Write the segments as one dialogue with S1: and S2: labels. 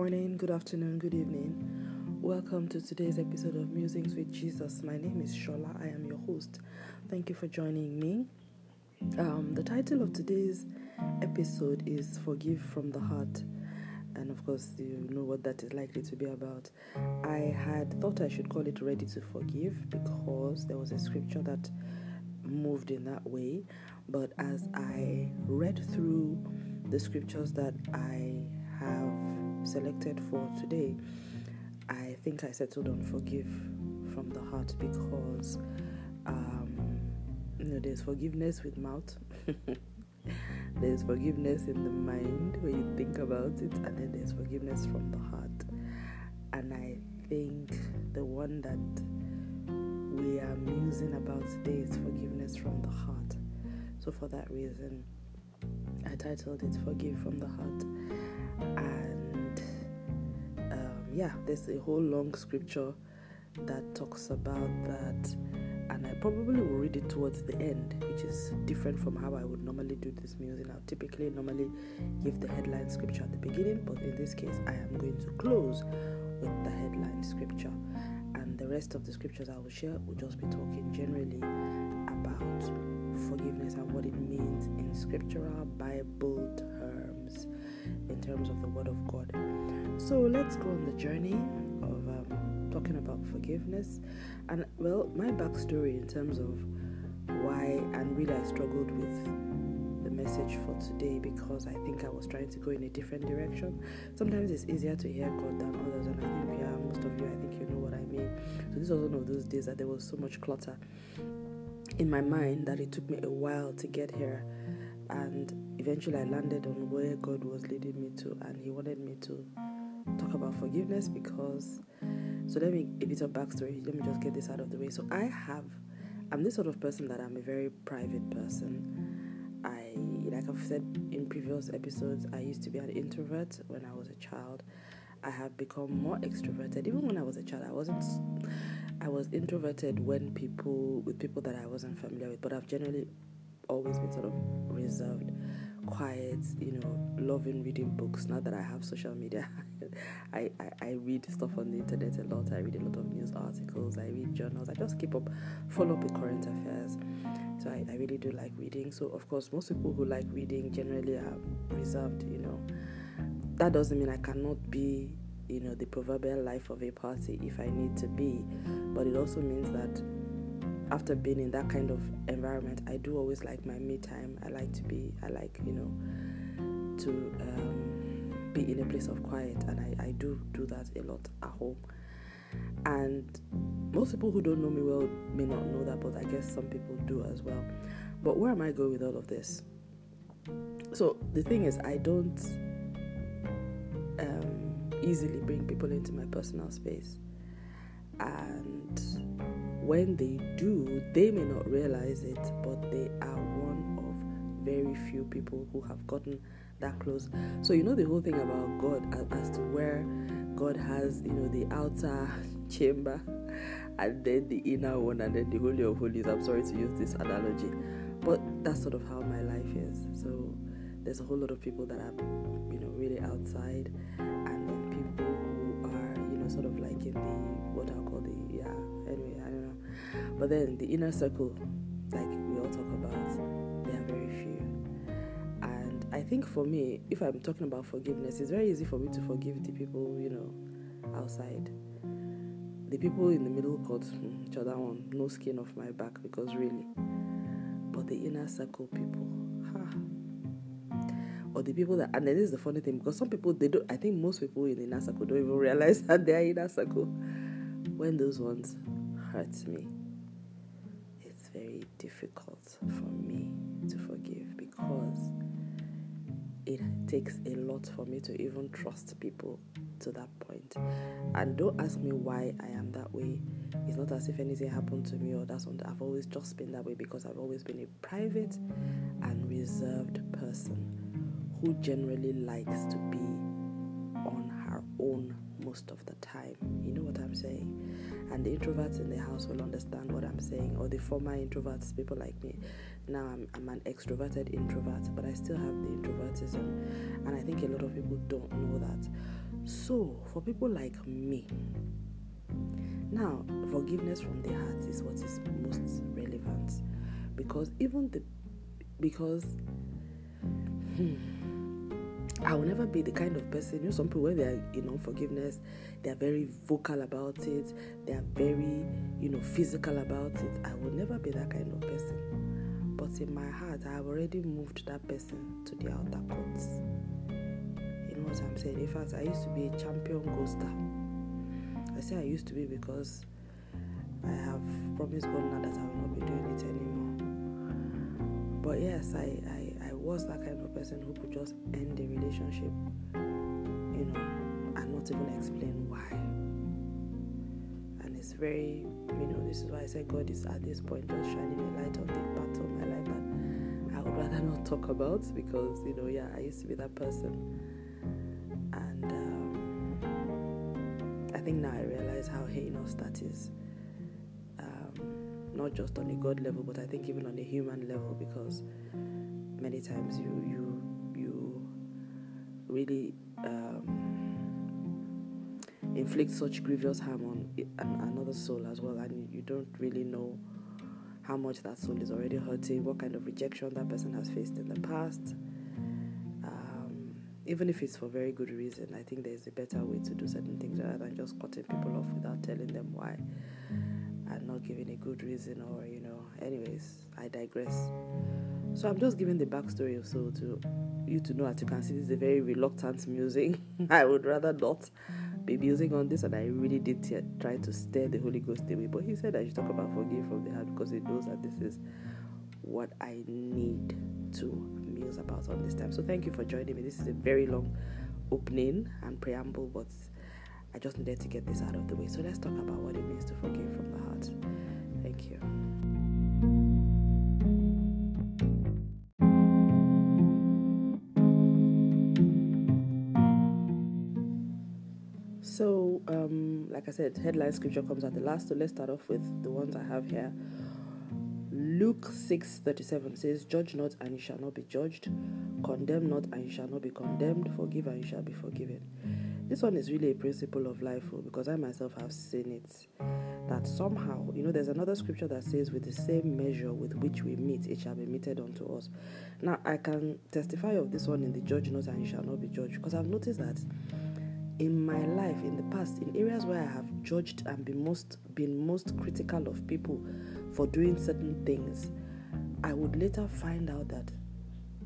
S1: morning, good afternoon, good evening. Welcome to today's episode of Musings with Jesus. My name is Shola. I am your host. Thank you for joining me. Um, the title of today's episode is Forgive from the Heart. And of course, you know what that is likely to be about. I had thought I should call it Ready to Forgive because there was a scripture that moved in that way. But as I read through the scriptures that I have selected for today, I think I settled on forgive from the heart because um, you know there's forgiveness with mouth. there's forgiveness in the mind when you think about it, and then there's forgiveness from the heart. And I think the one that we are musing about today is forgiveness from the heart. So, for that reason, I titled it Forgive from the Heart. And yeah, there's a whole long scripture that talks about that. And I probably will read it towards the end, which is different from how I would normally do this music. I typically normally give the headline scripture at the beginning, but in this case, I am going to close with the headline scripture. And the rest of the scriptures I will share will just be talking generally about forgiveness and what it means in scriptural Bible terms, in terms of the Word of God. So let's go on the journey of um, talking about forgiveness. And well, my backstory in terms of why and really I struggled with the message for today because I think I was trying to go in a different direction. Sometimes it's easier to hear God than others, and I think yeah, most of you, I think you know what I mean. So this was one of those days that there was so much clutter in my mind that it took me a while to get here and eventually I landed on where God was leading me to and he wanted me to talk about forgiveness because so let me a bit of backstory let me just get this out of the way. So I have I'm this sort of person that I'm a very private person. I like I've said in previous episodes I used to be an introvert when I was a child. I have become more extroverted. Even when I was a child I wasn't I was introverted when people with people that I wasn't familiar with, but I've generally always been sort of reserved, quiet, you know, loving reading books. Now that I have social media, I, I, I, read stuff on the internet a lot. I read a lot of news articles, I read journals, I just keep up, follow up with current affairs. So I, I really do like reading. So of course most people who like reading generally are reserved, you know. That doesn't mean I cannot be you know the proverbial life of a party if I need to be, but it also means that after being in that kind of environment, I do always like my me time. I like to be, I like you know to um, be in a place of quiet, and I, I do do that a lot at home. And most people who don't know me well may not know that, but I guess some people do as well. But where am I going with all of this? So the thing is, I don't easily bring people into my personal space. And when they do, they may not realize it, but they are one of very few people who have gotten that close. So you know the whole thing about God as to where God has, you know, the outer chamber and then the inner one and then the holy of holies. I'm sorry to use this analogy, but that's sort of how my life is. So there's a whole lot of people that are, you know, really outside and then people who are, you know, sort of like in the what I'll call the but then the inner circle like we all talk about they are very few. And I think for me if I'm talking about forgiveness it's very easy for me to forgive the people you know outside. The people in the middle court hmm, that on no skin off my back because really. But the inner circle people ha. Or the people that and then this is the funny thing because some people they don't I think most people in the inner circle don't even realize that they're in inner circle. When those ones hurt me, difficult for me to forgive because it takes a lot for me to even trust people to that point. And don't ask me why I am that way. It's not as if anything happened to me or that's something. I've always just been that way because I've always been a private and reserved person who generally likes to be on her own most of the time. You know what I'm saying? And the introverts in the house will understand what I'm saying, or the former introverts, people like me. Now I'm, I'm an extroverted introvert, but I still have the introvertism, and I think a lot of people don't know that. So, for people like me, now forgiveness from the heart is what is most relevant because even the because hmm, I will never be the kind of person. You know, some people when they are in unforgiveness, they are very vocal about it. They are very, you know, physical about it. I will never be that kind of person. But in my heart, I have already moved that person to the outer courts. You know what I'm saying? In fact, I used to be a champion ghoster. I say I used to be because I have promised God now that I will not be doing it anymore. But yes, I, I was that kind of person who could just end the relationship, you know, and not even explain why. And it's very, you know, this is why I say God is at this point just shining a light on the parts of my life that I would rather not talk about because, you know, yeah, I used to be that person. And um, I think now I realize how heinous that is. Um, not just on a God level, but I think even on a human level because many times you you you really um, inflict such grievous harm on another soul as well, and you don't really know how much that soul is already hurting, what kind of rejection that person has faced in the past. Um, even if it's for very good reason, I think there's a better way to do certain things rather than just cutting people off without telling them why and not giving a good reason or you know. Anyways, I digress. So I'm just giving the backstory so to you to know as you can see this is a very reluctant music. I would rather not be musing on this and I really did t- try to steer the Holy Ghost away. But he said I should talk about forgive from the heart because he knows that this is what I need to muse about on this time. So thank you for joining me. This is a very long opening and preamble, but I just needed to get this out of the way. So let's talk about what it means to forgive from the heart. Thank you. Like I said, headline scripture comes at the last. So let's start off with the ones I have here. Luke 6 37 says, Judge not, and you shall not be judged. Condemn not, and you shall not be condemned. Forgive, and you shall be forgiven. This one is really a principle of life oh, because I myself have seen it. That somehow, you know, there's another scripture that says, With the same measure with which we mete, it shall be meted unto us. Now, I can testify of this one in the judge not, and you shall not be judged because I've noticed that in my life in the past in areas where I have judged and been most been most critical of people for doing certain things, I would later find out that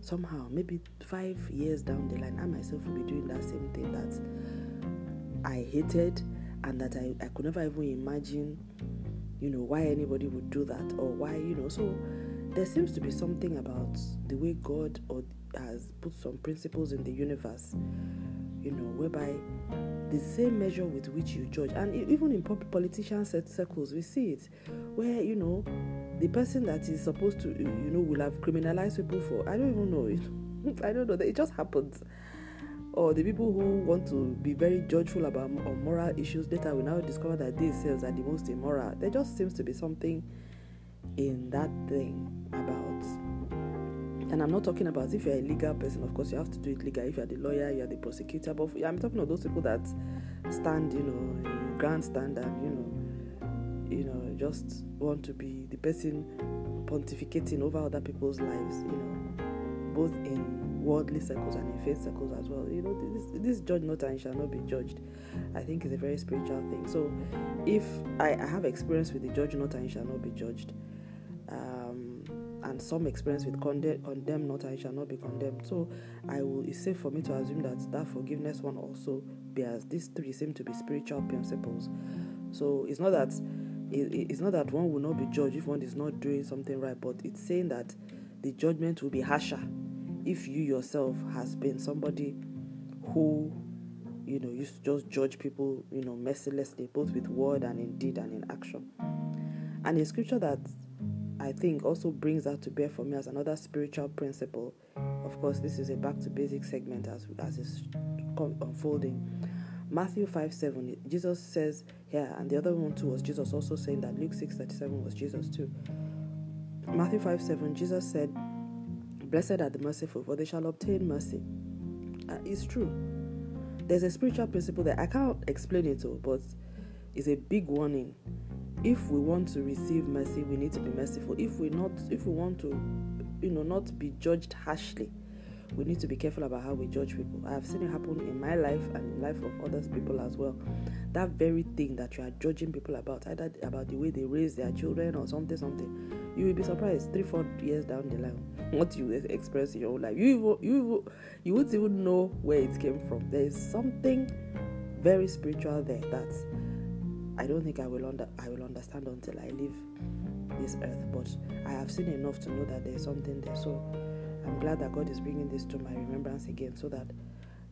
S1: somehow maybe five years down the line I myself will be doing that same thing that I hated and that I, I could never even imagine you know why anybody would do that or why you know. So there seems to be something about the way God or has put some principles in the universe you know, whereby the same measure with which you judge, and even in politician circles, we see it, where you know, the person that is supposed to, you know, will have criminalized people for, I don't even know it, I don't know, that it just happens. Or the people who want to be very judgeful about moral issues later will now discover that themselves are the most immoral. There just seems to be something in that thing about and I'm not talking about if you're a legal person, of course, you have to do it legal. If you're the lawyer, you're the prosecutor. But I'm talking about those people that stand, you know, grandstand and, you know, you know, just want to be the person pontificating over other people's lives, you know, both in worldly circles and in faith circles as well. You know, this, this judge not and shall not be judged. I think is a very spiritual thing. So, if I, I have experience with the judge not and shall not be judged, and some experience with condemn, condemn not, I shall not be condemned. So I will. It's safe for me to assume that that forgiveness one also bears. These three seem to be spiritual principles. So it's not that it, it's not that one will not be judged if one is not doing something right, but it's saying that the judgment will be harsher if you yourself has been somebody who you know used to just judge people you know mercilessly both with word and in deed and in action and a scripture that I think also brings that to bear for me as another spiritual principle. Of course, this is a back to basic segment as as it's unfolding. Matthew 5 7, Jesus says here, and the other one too was Jesus also saying that Luke 6 37 was Jesus too. Matthew 5 7, Jesus said, Blessed are the merciful, for they shall obtain mercy. Uh, it's true. there's a spiritual principle that I can't explain it all, but it's a big warning. If we want to receive mercy, we need to be merciful. If we not, if we want to, you know, not be judged harshly, we need to be careful about how we judge people. I have seen it happen in my life and in life of others people as well. That very thing that you are judging people about, either about the way they raise their children or something, something, you will be surprised three, four years down the line what you experience in your own life. You you you wouldn't even know where it came from. There is something very spiritual there that I don't think I will under I will understand until I leave this earth. But I have seen enough to know that there is something there. So I'm glad that God is bringing this to my remembrance again so that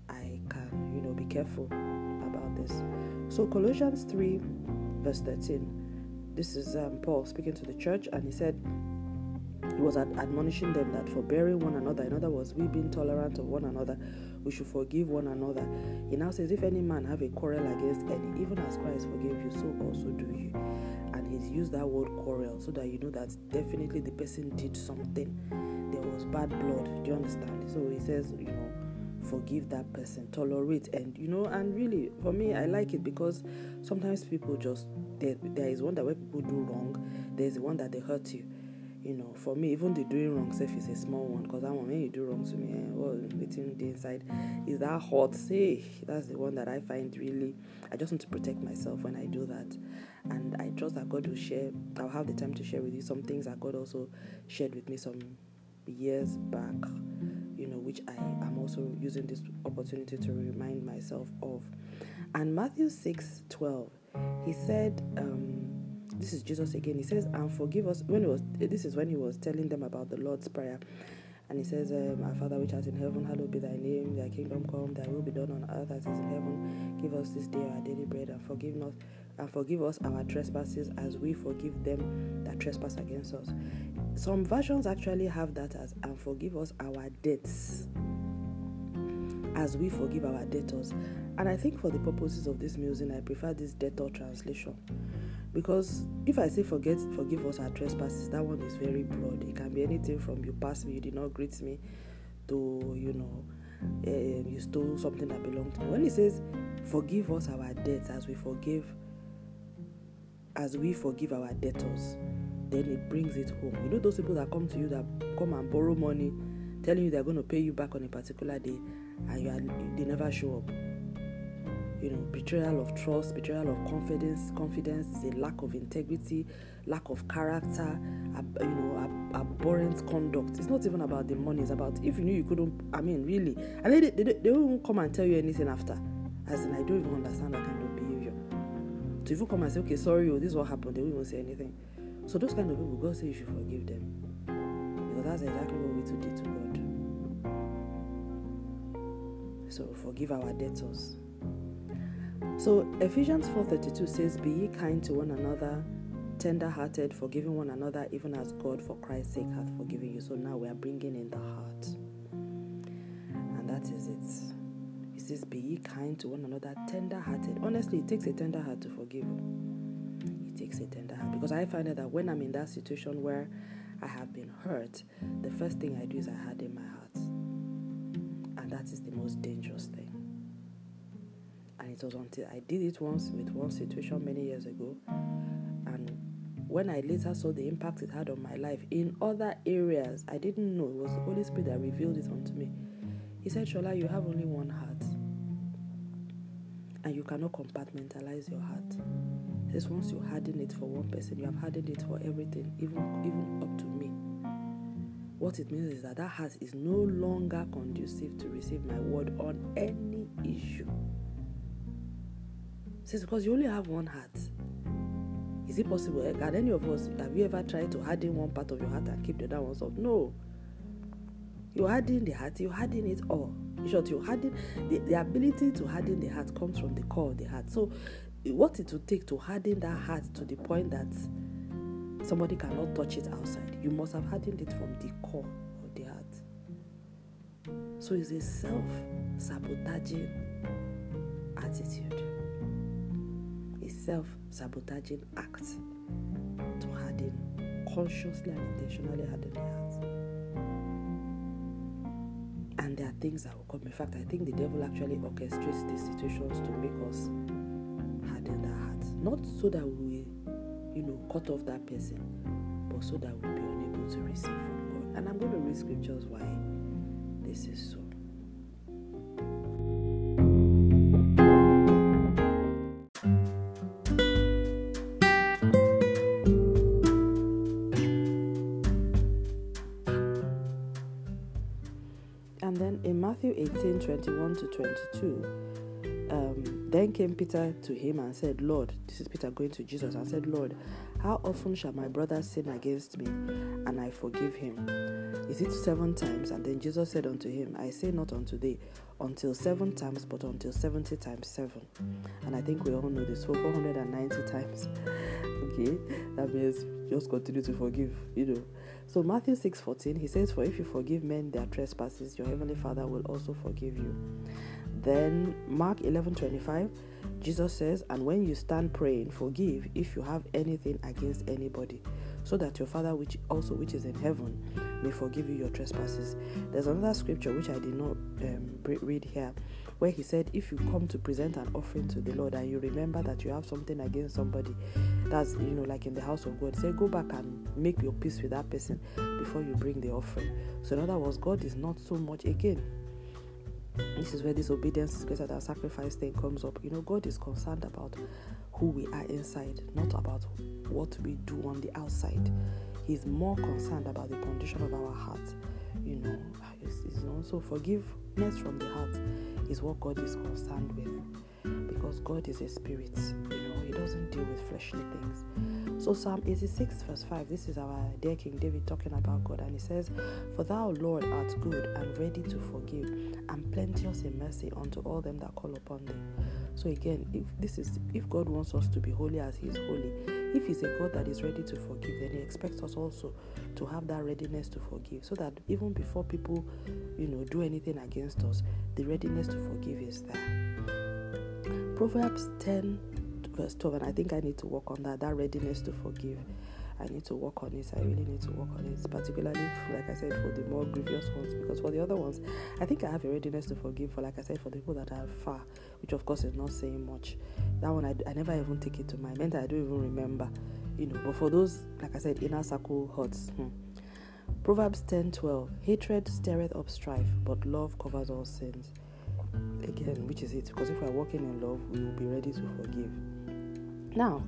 S1: I can, you know, be careful about this. So, Colossians 3, verse 13, this is um, Paul speaking to the church, and he said, he was ad- admonishing them that for bearing one another, in other words, we being tolerant of one another, we should forgive one another. He now says, If any man have a quarrel against any, even as Christ forgave you, so also do you. And he's used that word quarrel so that you know that definitely the person did something there was bad blood. Do you understand? So he says, you know, forgive that person, tolerate, and you know, and really for me, I like it because sometimes people just there, there is one that where people do wrong, there's the one that they hurt you. You know, for me, even the doing wrong self is a small one because that one when you do wrong to me, eh, well, within the inside is that hot. Say that's the one that I find really. I just want to protect myself when I do that, and I trust that God will share. I'll have the time to share with you some things that God also shared with me some years back, you know, which I am also using this opportunity to remind myself of. And Matthew 6 12, he said, um, this is Jesus again. He says, and forgive us. When he was, this is when he was telling them about the Lord's Prayer. And he says, um, Our Father which art in heaven, hallowed be thy name, thy kingdom come, thy will be done on earth as it is in heaven. Give us this day our daily bread and forgive us and forgive us our trespasses as we forgive them that trespass against us. Some versions actually have that as and forgive us our debts as we forgive our debtors. And I think for the purposes of this music, I prefer this debtor translation. Because if I say forget forgive us our trespasses, that one is very broad. It can be anything from you passed me, you did not greet me, to you know, uh, you stole something that belonged to me. When he says forgive us our debts as we forgive as we forgive our debtors, then it brings it home. You know those people that come to you that come and borrow money, telling you they're going to pay you back on a particular day, and you are, they never show up. You know, betrayal of trust, betrayal of confidence. Confidence is a lack of integrity, lack of character, ab- you know, ab- abhorrent conduct. It's not even about the money. It's about if you knew you couldn't. I mean, really, and they, they, they won't come and tell you anything after. As in, I don't even understand that kind of behavior. To even come and say, okay, sorry, oh, this is what happened, they won't say anything. So those kind of people, God says you should forgive them. Because that's exactly what we too did to God. So forgive our debtors. So Ephesians 4:32 says, Be ye kind to one another, tender hearted, forgiving one another, even as God for Christ's sake hath forgiven you. So now we are bringing in the heart. And that is it. He says, Be ye kind to one another, tender hearted. Honestly, it takes a tender heart to forgive It takes a tender heart because I find that when I'm in that situation where I have been hurt, the first thing I do is I harden my heart, that is the most dangerous thing. And it was until I did it once with one situation many years ago, and when I later saw the impact it had on my life in other areas, I didn't know it was the Holy Spirit that revealed it unto me. He said, Shola, you have only one heart, and you cannot compartmentalize your heart says once you harden it for one person, you have hardened it for everything, even even up to me. What it means is that that heart is no longer conducive to receive my word on any issue. Says because you only have one heart. Is it possible? Eh, can any of us have you ever tried to harden one part of your heart and keep the other ones off? No. You harden the heart, you harden it all. In short, you harden the, the ability to harden the heart comes from the core of the heart. So what it will take to harden that heart to the point that somebody cannot touch it outside. You must have hardened it from the core of the heart. So it's a self sabotaging attitude, a self sabotaging act to harden, consciously and intentionally harden the heart. And there are things that will come. In fact, I think the devil actually orchestrates these situations to make us harden our hearts. Not so that we, you know, cut off that person, but so that we'll be unable to receive from God. And I'm going to read scriptures why this is so. And then in Matthew 18 21 to 22, um, then came Peter to him and said, Lord, this is Peter going to Jesus and said, Lord, how often shall my brother sin against me and I forgive him? Is it seven times? And then Jesus said unto him, I say not unto thee until seven times, but until 70 times seven. And I think we all know this for 490 times. okay, that means just continue to forgive, you know. So Matthew 6 14, he says, For if you forgive men their trespasses, your heavenly Father will also forgive you. Then Mark 11 25, Jesus says, And when you stand praying, forgive if you have anything against anybody, so that your Father which also which is in heaven may forgive you your trespasses. There's another scripture which I did not um, read here, where he said, If you come to present an offering to the Lord and you remember that you have something against somebody, that's you know, like in the house of God, say go back and make your peace with that person before you bring the offering. So in other words, God is not so much again. This is where this obedience is greater than sacrifice thing comes up. You know, God is concerned about who we are inside, not about what we do on the outside. He's more concerned about the condition of our heart. You know, it's, it's, you know so forgiveness from the heart is what God is concerned with because God is a spirit. You know, He doesn't deal with fleshly things. So, Psalm 86, verse 5, this is our dear King David talking about God, and he says, For thou, Lord, art good and ready to forgive, and plenteous in mercy unto all them that call upon thee. So, again, if this is if God wants us to be holy as He is holy, if He's a God that is ready to forgive, then He expects us also to have that readiness to forgive, so that even before people, you know, do anything against us, the readiness to forgive is there. Proverbs 10 verse 12 and i think i need to work on that that readiness to forgive. I need to work on it. I really need to work on it particularly like i said for the more grievous ones because for the other ones i think i have a readiness to forgive for like i said for the people that are far which of course is not saying much. That one i, I never even take it to my mind. I don't even remember you know. But for those like i said inner circle hurts hmm. proverbs 10 12 hatred stirreth up strife but love covers all sins. Again which is it? Because if we're walking in love we will be ready to forgive now,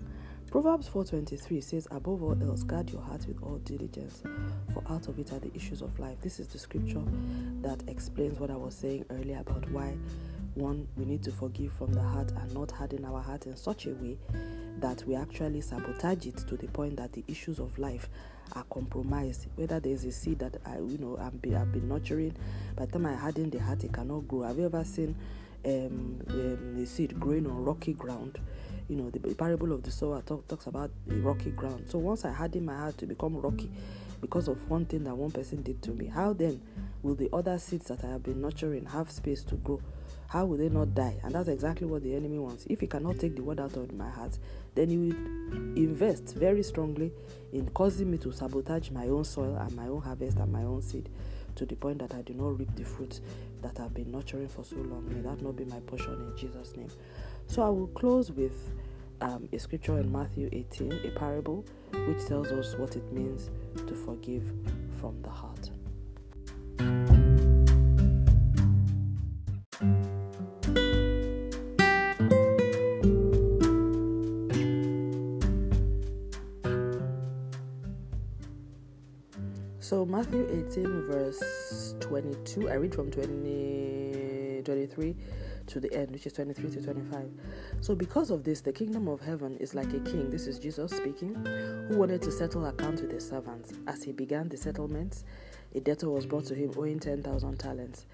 S1: Proverbs 4:23 says, "Above all else, guard your heart with all diligence, for out of it are the issues of life." This is the scripture that explains what I was saying earlier about why one we need to forgive from the heart and not harden our heart in such a way that we actually sabotage it to the point that the issues of life are compromised. Whether there's a seed that I, you know, I've been, I've been nurturing, by the time I harden the heart, it cannot grow. Have you ever seen um, um, a seed growing on rocky ground? You know, the parable of the sower talk, talks about the rocky ground. So once I had in my heart to become rocky because of one thing that one person did to me, how then will the other seeds that I have been nurturing have space to grow? How will they not die? And that's exactly what the enemy wants. If he cannot take the word out of my heart, then he will invest very strongly in causing me to sabotage my own soil and my own harvest and my own seed to the point that I do not reap the fruits that I've been nurturing for so long. May that not be my portion in Jesus' name. So I will close with um, a scripture in Matthew 18, a parable, which tells us what it means to forgive from the heart. So Matthew 18 verse 22, I read from 20, 23 to the end, which is 23 to 25. So, because of this, the kingdom of heaven is like a king, this is Jesus speaking, who wanted to settle accounts with his servants. As he began the settlements, a debtor was brought to him owing 10,000 talents.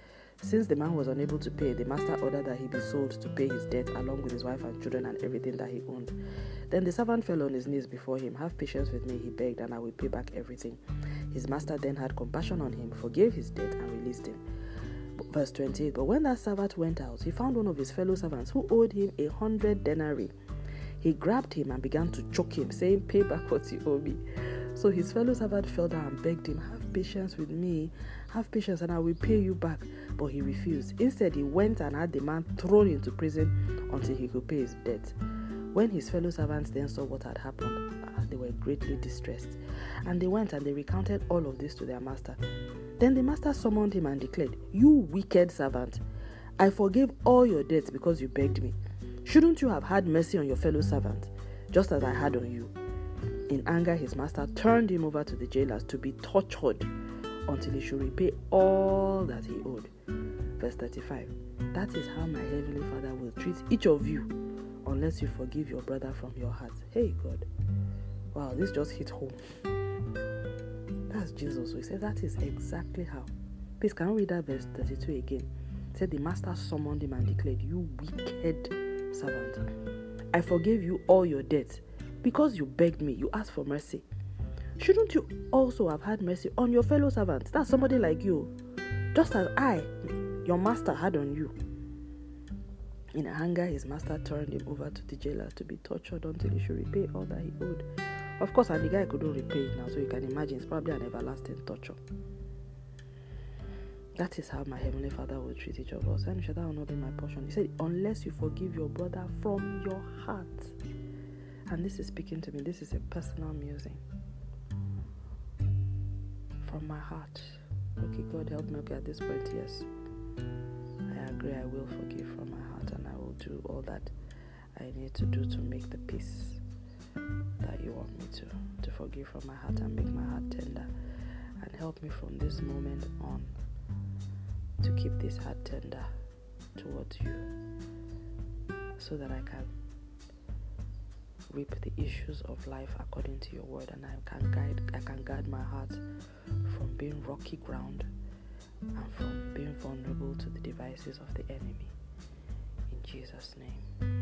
S1: Since the man was unable to pay, the master ordered that he be sold to pay his debt along with his wife and children and everything that he owned. Then the servant fell on his knees before him. Have patience with me, he begged, and I will pay back everything. His master then had compassion on him, forgave his debt, and released him. Verse 28 But when that servant went out, he found one of his fellow servants who owed him a hundred denarii. He grabbed him and began to choke him, saying, Pay back what you owe me. So his fellow servant fell down and begged him, Have patience with me, have patience, and I will pay you back. But he refused. Instead, he went and had the man thrown into prison until he could pay his debt. When his fellow servants then saw what had happened, ah, they were greatly distressed. And they went and they recounted all of this to their master. Then the master summoned him and declared, You wicked servant, I forgave all your debts because you begged me. Shouldn't you have had mercy on your fellow servant, just as I had on you? In anger, his master turned him over to the jailers to be tortured until he should repay all that he owed. Verse 35 That is how my heavenly Father will treat each of you unless you forgive your brother from your heart. Hey, God. Wow, this just hit home. Jesus. We say that is exactly how. Please, can we read that verse 32 again? It said, The master summoned him and declared, You wicked servant, I forgave you all your debts because you begged me, you asked for mercy. Shouldn't you also have had mercy on your fellow servants? That's somebody like you, just as I, your master, had on you. In anger, his master turned him over to the jailer to be tortured until he should repay all that he owed. Of course, and the guy couldn't repay it now, so you can imagine it's probably an everlasting torture. That is how my heavenly Father will treat each of us. And that not be my portion? He said, Unless you forgive your brother from your heart. And this is speaking to me. This is a personal musing. From my heart. Okay, God help me. Okay, at this point, yes. I agree, I will forgive from my heart and I will do all that I need to do to make the peace that you want me to. To forgive from my heart and make my heart tender. And help me from this moment on to keep this heart tender towards you so that I can reap the issues of life according to your word and I can guide I can guard my heart from being rocky ground and from being vulnerable to the devices of the enemy. In Jesus' name.